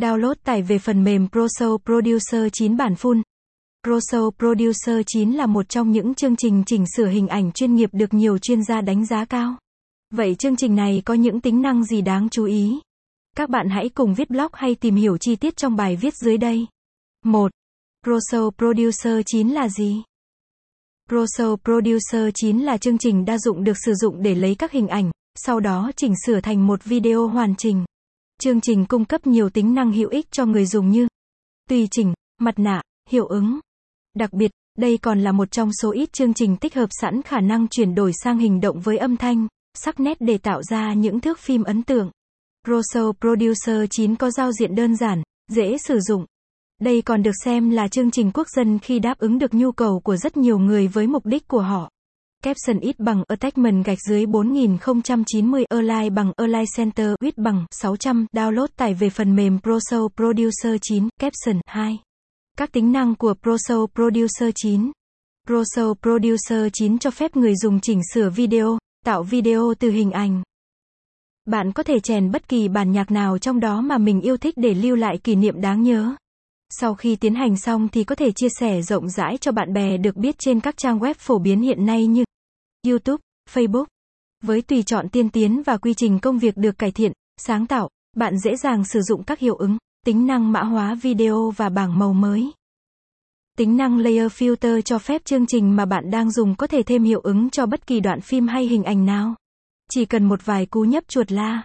Download tải về phần mềm ProShow Producer 9 bản full. ProShow Producer 9 là một trong những chương trình chỉnh sửa hình ảnh chuyên nghiệp được nhiều chuyên gia đánh giá cao. Vậy chương trình này có những tính năng gì đáng chú ý? Các bạn hãy cùng viết blog hay tìm hiểu chi tiết trong bài viết dưới đây. 1. ProShow Producer 9 là gì? ProShow Producer 9 là chương trình đa dụng được sử dụng để lấy các hình ảnh, sau đó chỉnh sửa thành một video hoàn chỉnh. Chương trình cung cấp nhiều tính năng hữu ích cho người dùng như tùy chỉnh, mặt nạ, hiệu ứng. Đặc biệt, đây còn là một trong số ít chương trình tích hợp sẵn khả năng chuyển đổi sang hình động với âm thanh, sắc nét để tạo ra những thước phim ấn tượng. ProShow Producer 9 có giao diện đơn giản, dễ sử dụng. Đây còn được xem là chương trình quốc dân khi đáp ứng được nhu cầu của rất nhiều người với mục đích của họ. Caption ít bằng attachment gạch dưới 4090 Align bằng Align Center width bằng 600 download tải về phần mềm ProShow Producer 9 Caption 2 Các tính năng của ProShow Producer 9 ProShow Producer 9 cho phép người dùng chỉnh sửa video, tạo video từ hình ảnh. Bạn có thể chèn bất kỳ bản nhạc nào trong đó mà mình yêu thích để lưu lại kỷ niệm đáng nhớ. Sau khi tiến hành xong thì có thể chia sẻ rộng rãi cho bạn bè được biết trên các trang web phổ biến hiện nay như YouTube, Facebook. Với tùy chọn tiên tiến và quy trình công việc được cải thiện, sáng tạo, bạn dễ dàng sử dụng các hiệu ứng, tính năng mã hóa video và bảng màu mới. Tính năng Layer Filter cho phép chương trình mà bạn đang dùng có thể thêm hiệu ứng cho bất kỳ đoạn phim hay hình ảnh nào. Chỉ cần một vài cú nhấp chuột la